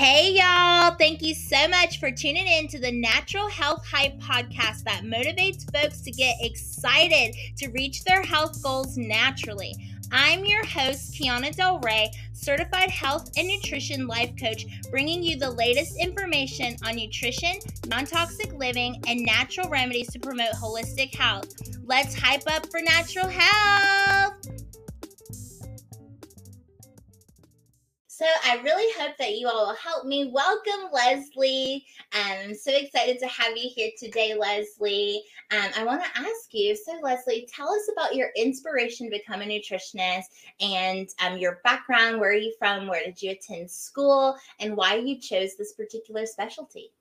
Hey, y'all. Thank you so much for tuning in to the Natural Health Hype podcast that motivates folks to get excited to reach their health goals naturally. I'm your host, Kiana Del Rey, certified health and nutrition life coach, bringing you the latest information on nutrition, non toxic living, and natural remedies to promote holistic health. Let's hype up for natural health. So I really hope that you all will help me. Welcome, Leslie. I'm so excited to have you here today, Leslie. Um, I want to ask you so, Leslie, tell us about your inspiration to become a nutritionist and um, your background. Where are you from? Where did you attend school? And why you chose this particular specialty?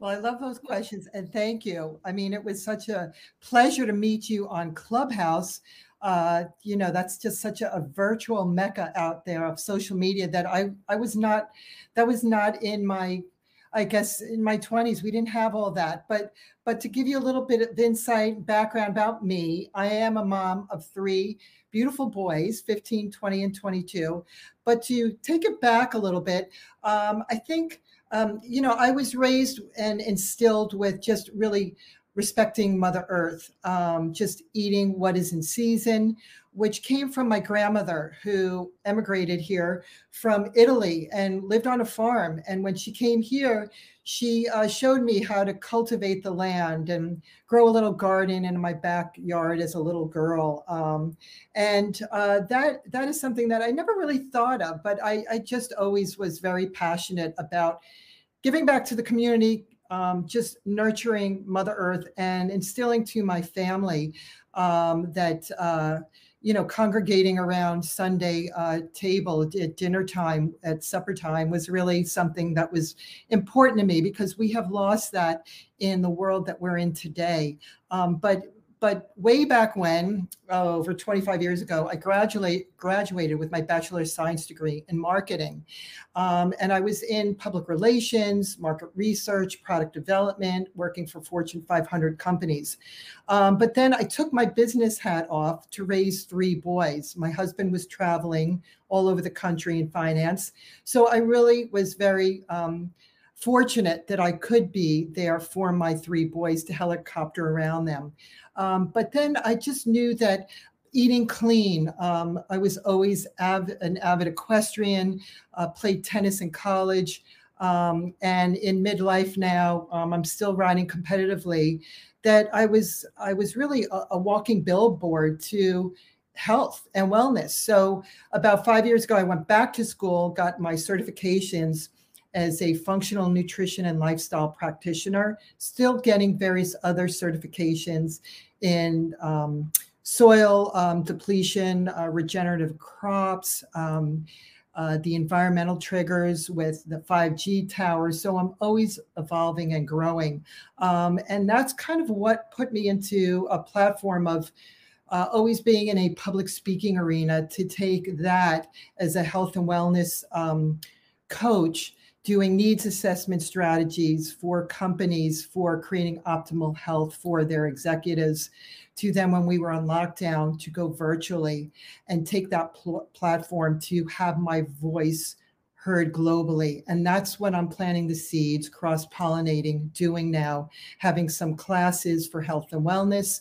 Well, I love those questions and thank you. I mean, it was such a pleasure to meet you on Clubhouse uh, you know that's just such a, a, virtual mecca out there of social media that i i was not that was not in my i guess in my 20s we didn't have all that. But but to give you a little bit of insight background about me i am a mom of three beautiful boys 15 20 and 22 but to take it back a little bit um, i think um, you know i was raised and instilled with just really respecting Mother Earth, um, just eating what is in season, which came from my grandmother who emigrated here from Italy and lived on a farm. And when she came here, she uh, showed me how to cultivate the land and grow a little garden in my backyard as a little girl. Um, and uh, that that is something that I never really thought of, but I, I just always was very passionate about giving back to the community, um, just nurturing Mother Earth and instilling to my family um, that, uh, you know, congregating around Sunday uh, table at dinner time, at supper time was really something that was important to me because we have lost that in the world that we're in today. Um, but but way back when, oh, over 25 years ago, I graduate, graduated with my Bachelor of Science degree in marketing. Um, and I was in public relations, market research, product development, working for Fortune 500 companies. Um, but then I took my business hat off to raise three boys. My husband was traveling all over the country in finance. So I really was very, um, fortunate that I could be there for my three boys to helicopter around them. Um, but then I just knew that eating clean. Um, I was always av- an avid equestrian, uh, played tennis in college. Um, and in midlife now, um, I'm still riding competitively. That I was, I was really a, a walking billboard to health and wellness. So about five years ago, I went back to school, got my certifications as a functional nutrition and lifestyle practitioner, still getting various other certifications in um, soil um, depletion, uh, regenerative crops, um, uh, the environmental triggers with the 5G towers. So I'm always evolving and growing. Um, and that's kind of what put me into a platform of uh, always being in a public speaking arena to take that as a health and wellness um, coach doing needs assessment strategies for companies for creating optimal health for their executives. To them when we were on lockdown to go virtually and take that pl- platform to have my voice heard globally. And that's what i'm planting the seeds cross pollinating doing now having some classes for health and wellness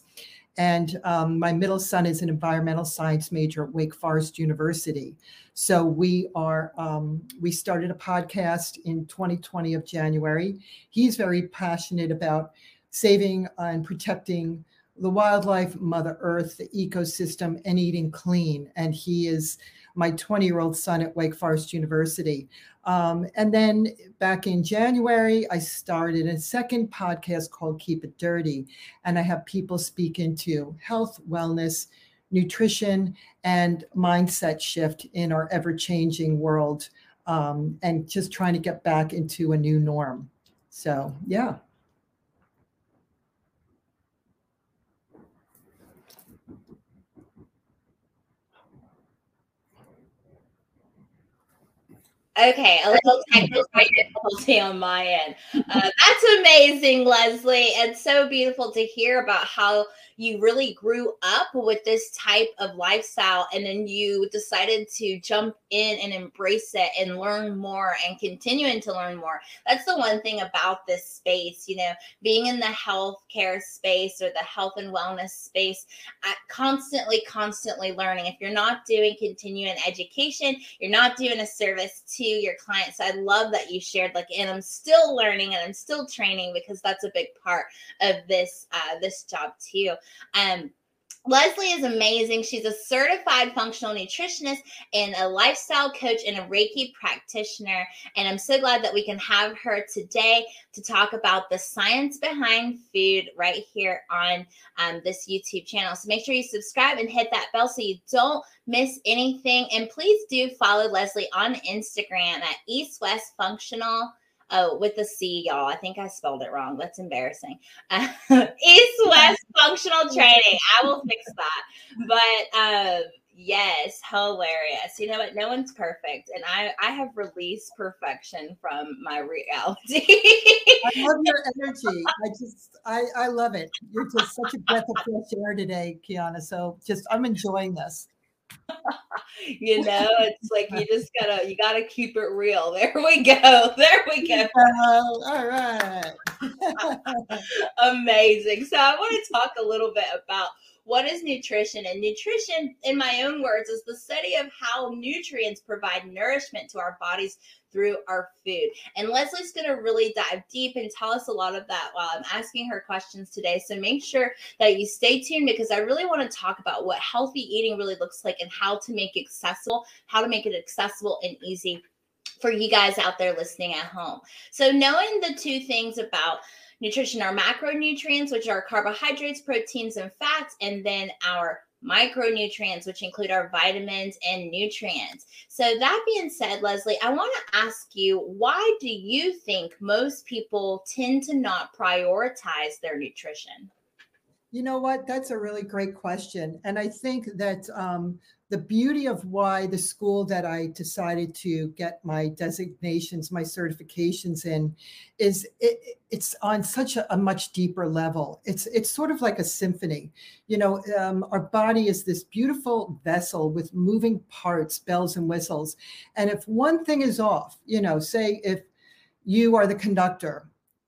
and um, my middle son is an environmental science major at Wake Forest University. So we are um, we started a podcast in 2020 of January. He's very passionate about saving and protecting the wildlife, Mother Earth, the ecosystem, and eating clean. And he is my 20 year old son at Wake Forest University. Um, and then back in January, I started a second podcast called Keep It Dirty. And I have people speak into health, wellness, nutrition, and mindset shift in our ever changing world um, and just trying to get back into a new norm. So, yeah. Okay, a little technical difficulty on my end. Uh, that's amazing, Leslie. It's so beautiful to hear about how you really grew up with this type of lifestyle and then you decided to jump in and embrace it and learn more and continuing to learn more. That's the one thing about this space, you know, being in the healthcare space or the health and wellness space, constantly, constantly learning. If you're not doing continuing education, you're not doing a service to your clients. I love that you shared like, and I'm still learning and I'm still training because that's a big part of this uh, this job too. Um, Leslie is amazing. She's a certified functional nutritionist and a lifestyle coach and a Reiki practitioner. And I'm so glad that we can have her today to talk about the science behind food right here on um, this YouTube channel. So make sure you subscribe and hit that bell so you don't miss anything. And please do follow Leslie on Instagram at East West Functional Oh, with the C, y'all. I think I spelled it wrong. That's embarrassing. Uh, East West Functional Training. I will fix that. But um, yes, hilarious. You know what? No one's perfect, and I I have released perfection from my reality. I love your energy. I just I I love it. You're just such a breath of fresh air today, Kiana. So just I'm enjoying this. you know, it's like you just gotta you gotta keep it real. There we go. There we go. all right. Amazing. So I want to talk a little bit about what is nutrition? And nutrition, in my own words, is the study of how nutrients provide nourishment to our bodies through our food. And Leslie's going to really dive deep and tell us a lot of that while I'm asking her questions today. So make sure that you stay tuned because I really want to talk about what healthy eating really looks like and how to make it accessible, how to make it accessible and easy for you guys out there listening at home. So knowing the two things about nutrition are macronutrients, which are carbohydrates, proteins, and fats, and then our micronutrients, which include our vitamins and nutrients. So, that being said, Leslie, I want to ask you why do you think most people tend to not prioritize their nutrition? You know what? That's a really great question. And I think that um, the beauty of why the school that I decided to get my designations, my certifications in, is it, it's on such a, a, much deeper level. It's it's sort of like a symphony. You know, um, our body is this beautiful vessel with moving parts, bells and whistles. And if one thing is off, you know, say if you are the conductor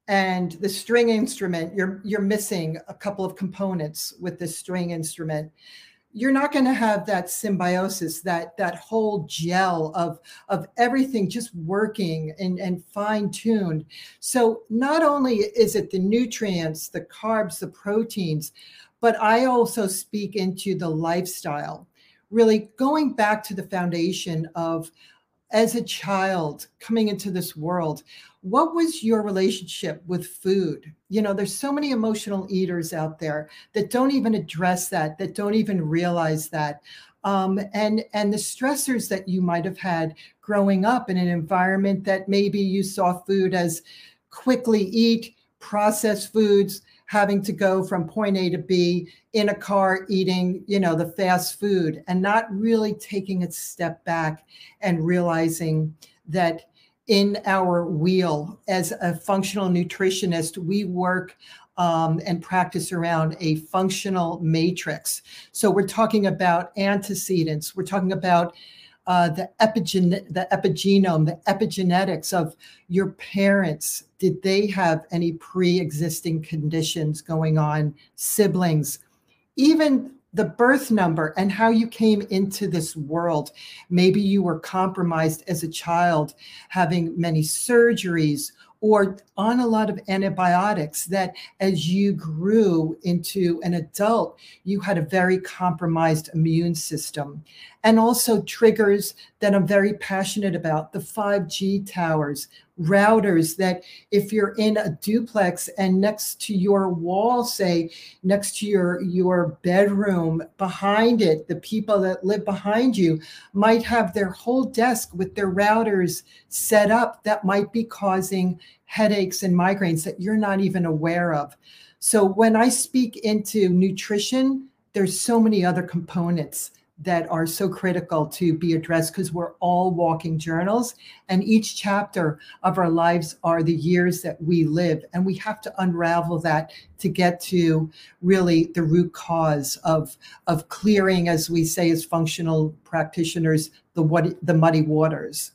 and the string instrument, you're you're missing a couple of components with the string instrument. You're not going to have that symbiosis that that whole gel of of everything just working and and fine tuned so not only is it the nutrients the carbs the proteins but i also speak into the lifestyle. Really going back to the foundation of as a child coming into this world what was your relationship with food? You know there's so many emotional eaters out there that don't even address that that don't even realize that. Um, and and the stressors that you might have had growing up in an environment that maybe you saw food as quickly eat processed foods having to go from point a to b in a car eating you know the fast food and not really taking a step back and realizing that in our wheel as a functional nutritionist we work um, and practice around a functional matrix. So we're talking about antecedents. We're talking about uh, the, epigen- the epigenome, the epigenetics of your parents. Did they have any pre existing conditions going on? Siblings, even the birth number and how you came into this world. Maybe you were compromised as a child, having many surgeries or on a lot of antibiotics that as you grew into an adult, you had a very compromised immune system. And also triggers that I'm very passionate about the 5G towers, routers that if you're in a duplex and next to your wall say next to your your bedroom behind it the people that live behind you might have their whole desk with their routers set up that might be causing headaches and migraines that you're not even aware of. So when i speak into nutrition there's so many other components that are so critical to be addressed because we're all walking journals and each chapter of our lives are the years that we live and we have to unravel that to get to really the root cause of of clearing as we say as functional practitioners the what the muddy waters.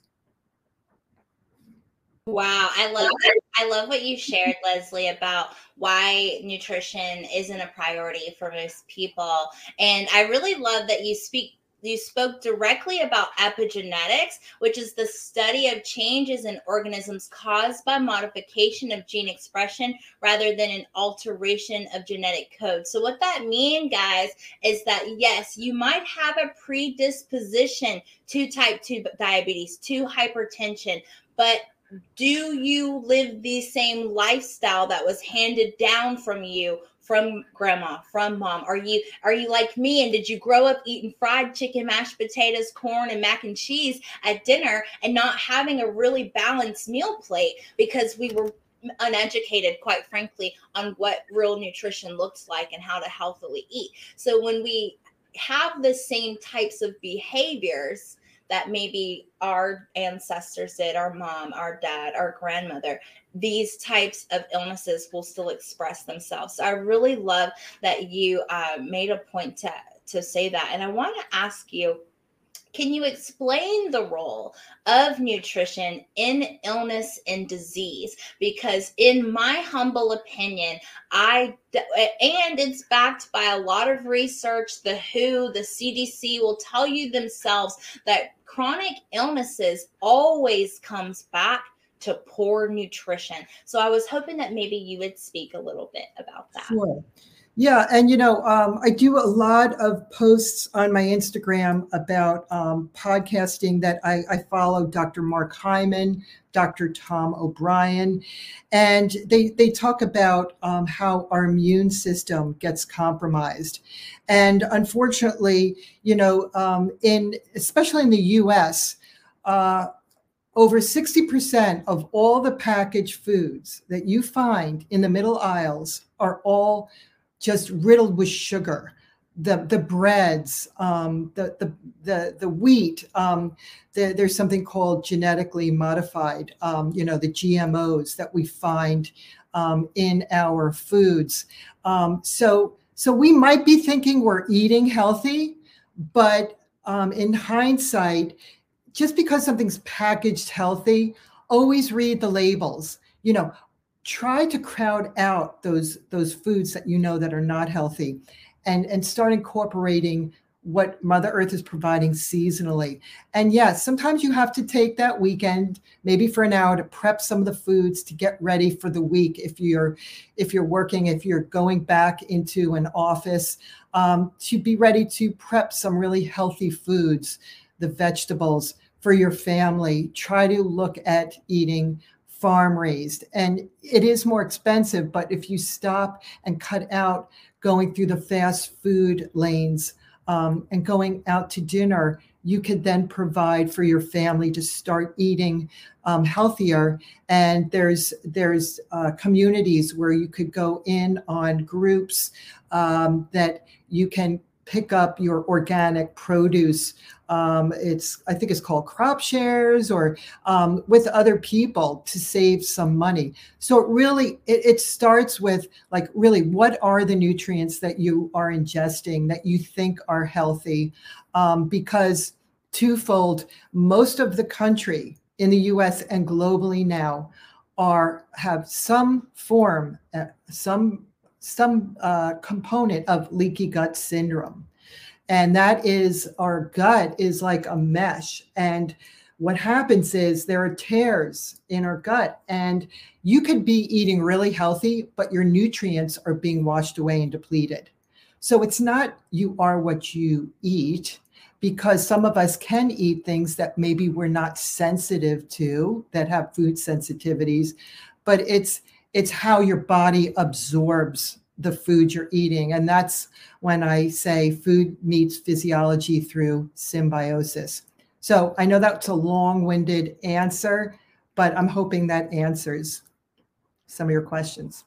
Wow, I love I love what you shared, Leslie, about why nutrition isn't a priority for most people. And I really love that you speak you spoke directly about epigenetics, which is the study of changes in organisms caused by modification of gene expression rather than an alteration of genetic code. So, what that means, guys, is that yes, you might have a predisposition to type 2 diabetes, to hypertension, but do you live the same lifestyle that was handed down from you from grandma from mom? Are you are you like me? And did you grow up eating fried chicken mashed potatoes corn and mac and cheese at dinner and not having a really balanced meal plate? Because we were uneducated quite frankly on what real nutrition looks like and how to healthily eat. So when we have the same types of behaviors that maybe our ancestors did, our mom, our dad, our grandmother, these types of illnesses will still express themselves. So I really love that you uh, made a point to, to say that. And I want to ask you can you explain the role of nutrition in illness and disease? Because, in my humble opinion, I and it's backed by a lot of research. The WHO, the CDC will tell you themselves that chronic illnesses always comes back to poor nutrition. So I was hoping that maybe you would speak a little bit about that. Sure. Yeah, and you know, um, I do a lot of posts on my Instagram about um, podcasting that I, I, follow Dr. Mark Hyman, Dr. Tom O'Bryan, and they they talk about um, how our immune system gets compromised, and unfortunately, you know, um, in especially in the U.S. Uh, over 60% of all the packaged foods that you find in the middle aisles are all just riddled with sugar the the breads, um, the the the the wheat. Um, the, there's something called genetically modified. Um, you know the GMOs that we find um, in our foods. Um, so so we might be thinking we're eating healthy, but um, in hindsight, just because something's packaged healthy, always read the labels. You know, try to crowd out those those foods that you know that are not healthy and and start incorporating what mother earth is providing seasonally. And yes sometimes you have to take that weekend maybe for an hour to prep some of the foods to get ready for the week if you're if you're working if you're going back into an office um, to be ready to prep some really healthy foods the vegetables for your family. Try to look at eating farm raised. And it is more expensive, but if you stop and cut out going through the fast food lanes um, and going out to dinner, you could then provide for your family to start eating um, healthier. And there's there's uh, communities where you could go in on groups um, that you can pick up your organic produce. Um, it's I think it's called crop shares or um, with other people to save some money. So it really it, it starts with like really what are the nutrients that you are ingesting that you think are healthy, um, because twofold most of the country in the U.S. and globally now are have some form uh, some some uh, component of leaky gut syndrome. And that is our gut is like a mesh. And what happens is there are tears in our gut, and you could be eating really healthy, but your nutrients are being washed away and depleted. So it's not you are what you eat, because some of us can eat things that maybe we're not sensitive to that have food sensitivities, but it's it's how your body absorbs the food you're eating. And that's when I say food meets physiology through symbiosis. So I know that's a long winded answer, but I'm hoping that answers some of your questions.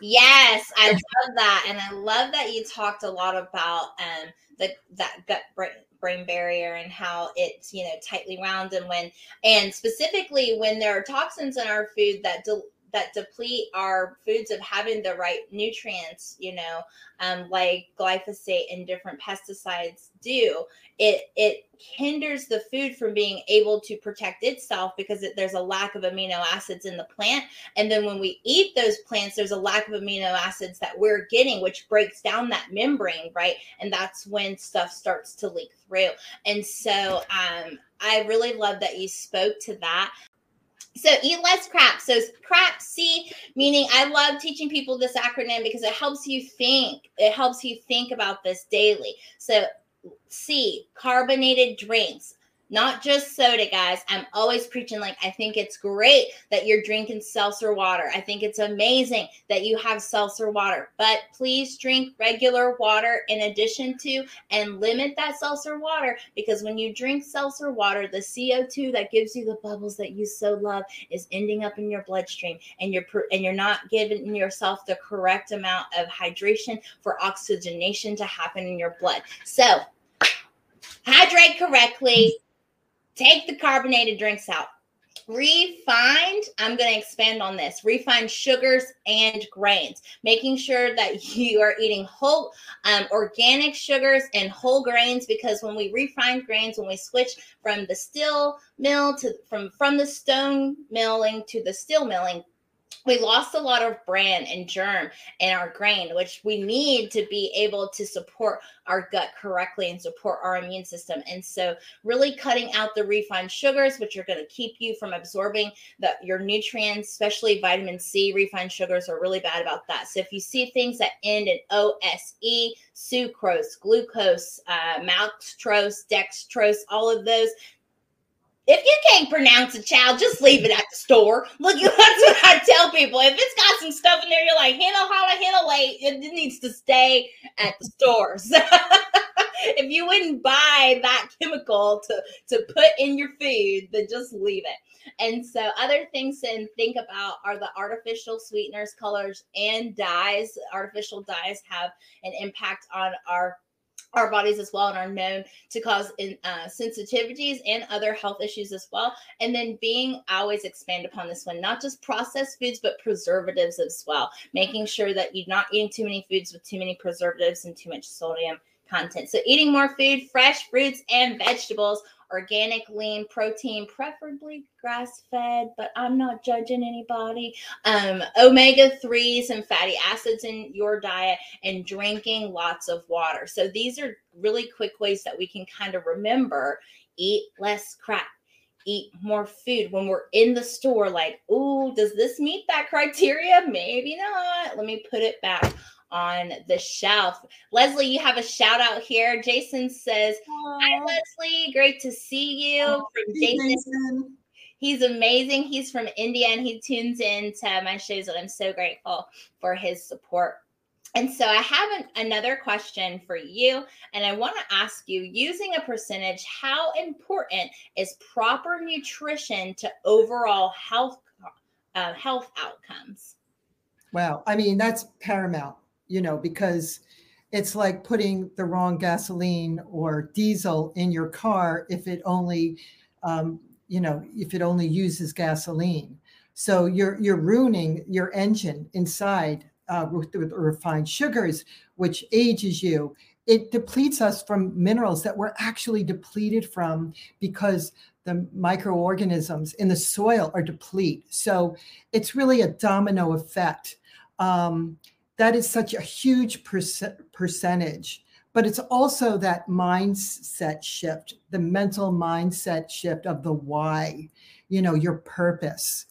Yes, I love that, and I love that you talked a lot about um, the that gut brain, brain barrier and how it's you know tightly wound, and when and specifically when there are toxins in our food that de- that deplete our foods of having the right nutrients, you know, um, like glyphosate and different pesticides do, it it hinders the food from being able to protect itself because it, there's a lack of amino acids in the plant. And then when we eat those plants, there's a lack of amino acids that we're getting, which breaks down that membrane, right? And that's when stuff starts to leak through. And so um, I really love that you spoke to that. So eat less crap. So crap C meaning I love teaching people this acronym because it helps you think. It helps you think about this daily. So C carbonated drinks not just soda, guys. I'm always preaching like I think it's great that you're drinking seltzer water. I think it's amazing that you have seltzer water, but please drink regular water in addition to and limit that seltzer water because when you drink seltzer water, the CO2 that gives you the bubbles that you so love is ending up in your bloodstream and you're and you're not giving yourself the correct amount of hydration for oxygenation to happen in your blood. So, hydrate correctly take the carbonated drinks out. Refined, I'm going to expand on this. Refined sugars and grains, making sure that you are eating whole um, organic sugars and whole grains because when we refine grains, when we switch from the steel mill to from from the stone milling to the steel milling, we lost a lot of bran and germ in our grain, which we need to be able to support our gut correctly and support our immune system. And so, really cutting out the refined sugars, which are going to keep you from absorbing the, your nutrients, especially vitamin C. Refined sugars are really bad about that. So, if you see things that end in OSE, sucrose, glucose, uh, maltose, dextrose, all of those, if you can't pronounce a child, just leave it at the store. Look, that's what I tell people. If it's got some stuff in there, you're like, Hannah holla, Hannah late, it needs to stay at the stores. if you wouldn't buy that chemical to, to put in your food, then just leave it. And so, other things to think about are the artificial sweeteners, colors, and dyes. Artificial dyes have an impact on our our bodies as well and are known to cause in, uh, sensitivities and other health issues as well. And then being always expand upon this one, not just processed foods, but preservatives as well, making sure that you're not eating too many foods with too many preservatives and too much sodium content. So eating more food, fresh fruits and vegetables organic, lean protein, preferably grass fed, but I'm not judging anybody. Um, omega 3s and fatty acids in your diet, and drinking lots of water. So these are really quick ways that we can kind of remember eat less crap eat more food when we're in the store like oh does this meet that criteria maybe not let me put it back on the shelf. Leslie, you have a shout out here. Jason says, Aww. Hi, Leslie. Great to see you. From Jason. Jason. He's amazing. He's from India and he tunes in to my shows, and I'm so grateful for his support. And so I have an, another question for you, and I want to ask you using a percentage, how important is proper nutrition to overall health uh, health outcomes? Well, I mean, that's paramount you know, because it's like putting the wrong gasoline or diesel in your car if it only, um, you know, if it only uses gasoline. So you're you're ruining your engine inside uh, with, with refined sugars, which ages you. It depletes us from minerals that we're actually depleted from because the microorganisms in the soil are deplete. So it's really a domino effect. Um, that is such a huge percentage but it's also that mindset shift the mental mindset shift of the why you know your purpose.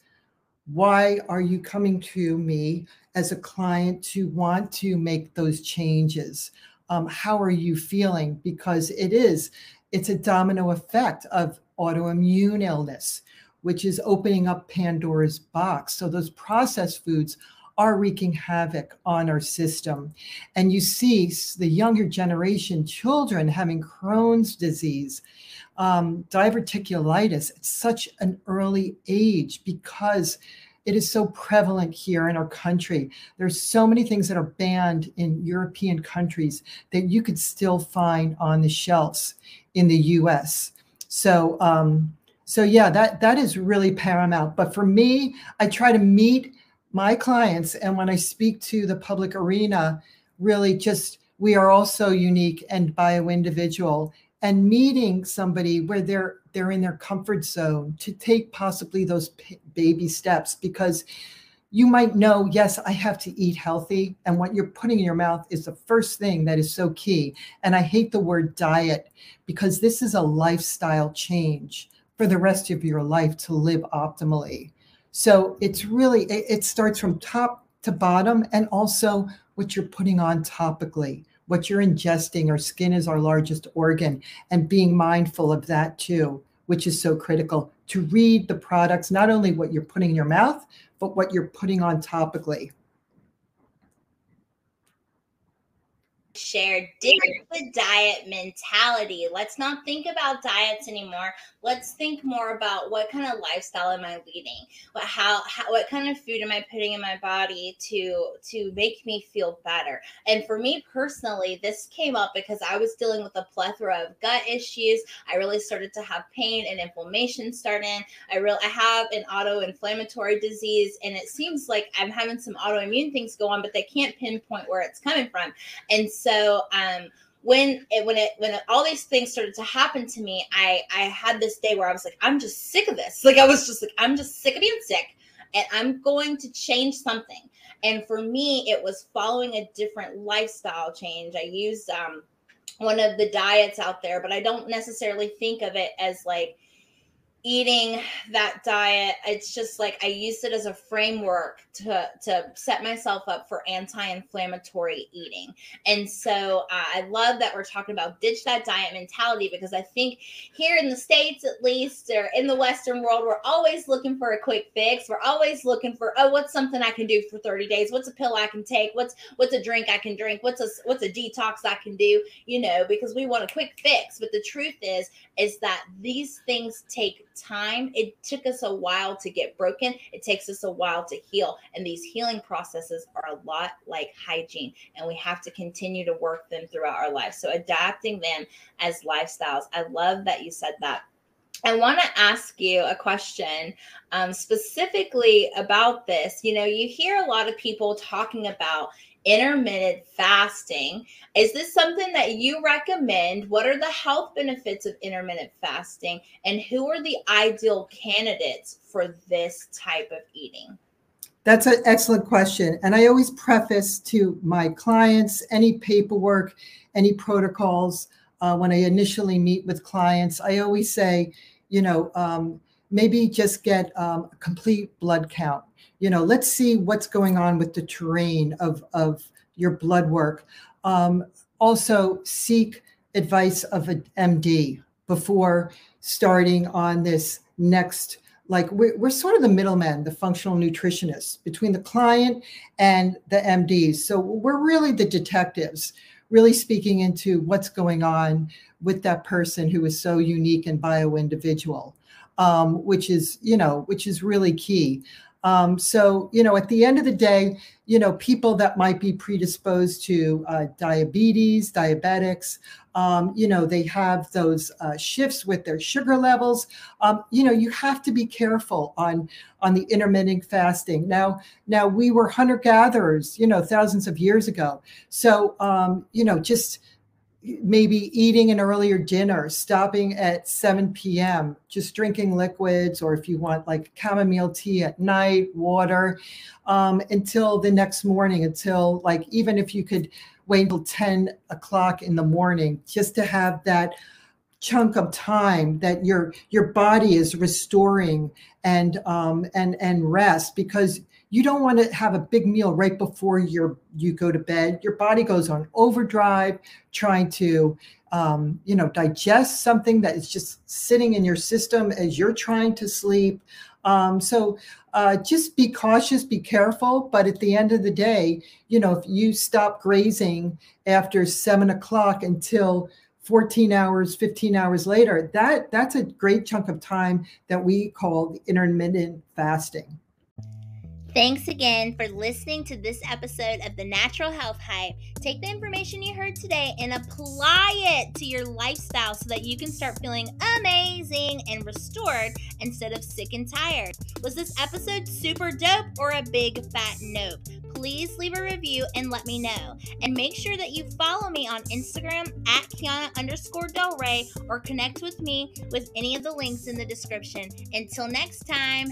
Why are you coming to me as a client to want to make those changes? Um, how are you feeling? Because it is it's a domino effect of autoimmune illness which is opening up pandora's box. So those processed foods are wreaking havoc on our system. And you see the younger generation, children having Crohn's disease, um, diverticulitis at such an early age because it is so prevalent here in our country. There's so many things that are banned in European countries that you could still find on the shelves in the U.S. So, um, so yeah, that that is really paramount. But for me, I try to meet my clients, and when I speak to the public arena, really just we are also unique and bio individual and meeting somebody where they're they're in their comfort zone to take possibly those p- baby steps because you might know yes i have to eat healthy and what you're putting in your mouth is the first thing that is so key. And i hate the word diet because this is a lifestyle change for the rest of your life to live optimally so it's really it, it starts from top to bottom and also what you're putting on topically what you're ingesting. Our skin is our largest organ, and being mindful of that too, which is so critical to read the products, not only what you're putting in your mouth, but what you're putting on topically. Share the diet mentality. Let's not think about diets anymore. Let's think more about what kind of lifestyle am I leading? What how, how what kind of food am I putting in my body to to make me feel better? And for me personally, this came up because I was dealing with a plethora of gut issues. I really started to have pain and inflammation starting. I really I have an auto-inflammatory disease and it seems like I'm having some autoimmune things go on, but they can't pinpoint where it's coming from. And so so um, when it when it when it, all these things started to happen to me, I I had this day where I was like, I'm just sick of this. Like I was just like, I'm just sick of being sick, and I'm going to change something. And for me, it was following a different lifestyle change. I used um, one of the diets out there, but I don't necessarily think of it as like eating that diet it's just like i used it as a framework to to set myself up for anti-inflammatory eating. And so uh, i love that we're talking about ditch that diet mentality because i think here in the states at least or in the western world we're always looking for a quick fix. We're always looking for oh what's something i can do for 30 days? What's a pill i can take? What's what's a drink i can drink? What's a what's a detox i can do? You know because we want a quick fix. But the truth is is that these things take time. It took us a while to get broken. It takes us a while to heal. And these healing processes are a lot like hygiene, and we have to continue to work them throughout our lives. So, adapting them as lifestyles. I love that you said that. I want to ask you a question um, specifically about this. You know, you hear a lot of people talking about intermittent fasting. Is this something that you recommend? What are the health benefits of intermittent fasting? And who are the ideal candidates for this type of eating? That's an excellent question. And I always preface to my clients any paperwork, any protocols. Uh, when I initially meet with clients, I always say, you know, um, maybe just get um, a complete blood count you know let's see what's going on with the terrain of of your blood work. Um, also seek advice of an md before starting on this next like we're, we're sort of the middlemen the functional nutritionists between the client and the mds so we're really the detectives really speaking into what's going on with that person who is so unique and bio individual um, which is you know which is really key um, so, you know, at the end of the day, you know, people that might be predisposed to uh, diabetes, diabetics, um, you know, they have those uh, shifts with their sugar levels. Um, you know, you have to be careful on on the intermittent fasting. Now, now we were hunter gatherers, you know, thousands of years ago. So, um, you know, just maybe eating an earlier dinner, stopping at 7 p.m., just drinking liquids, or if you want like chamomile tea at night, water, um, until the next morning, until like even if you could wait until 10 o'clock in the morning, just to have that chunk of time that your your body is restoring and um and and rest because you don't want to have a big meal right before you you go to bed. Your body goes on overdrive trying to um, you know digest something that is just sitting in your system as you're trying to sleep. Um, so uh, just be cautious be careful but at the end of the day you know if you stop grazing after seven o'clock until 14 hours 15 hours later that that's a great chunk of time that we call intermittent fasting Thanks again for listening to this episode of the Natural Health Hype. Take the information you heard today and apply it to your lifestyle so that you can start feeling amazing and restored instead of sick and tired. Was this episode super dope or a big fat nope? please leave a review and let me know. And make sure that you follow me on Instagram at Kiana underscore Del Rey or connect with me with any of the links in the description. Until next time,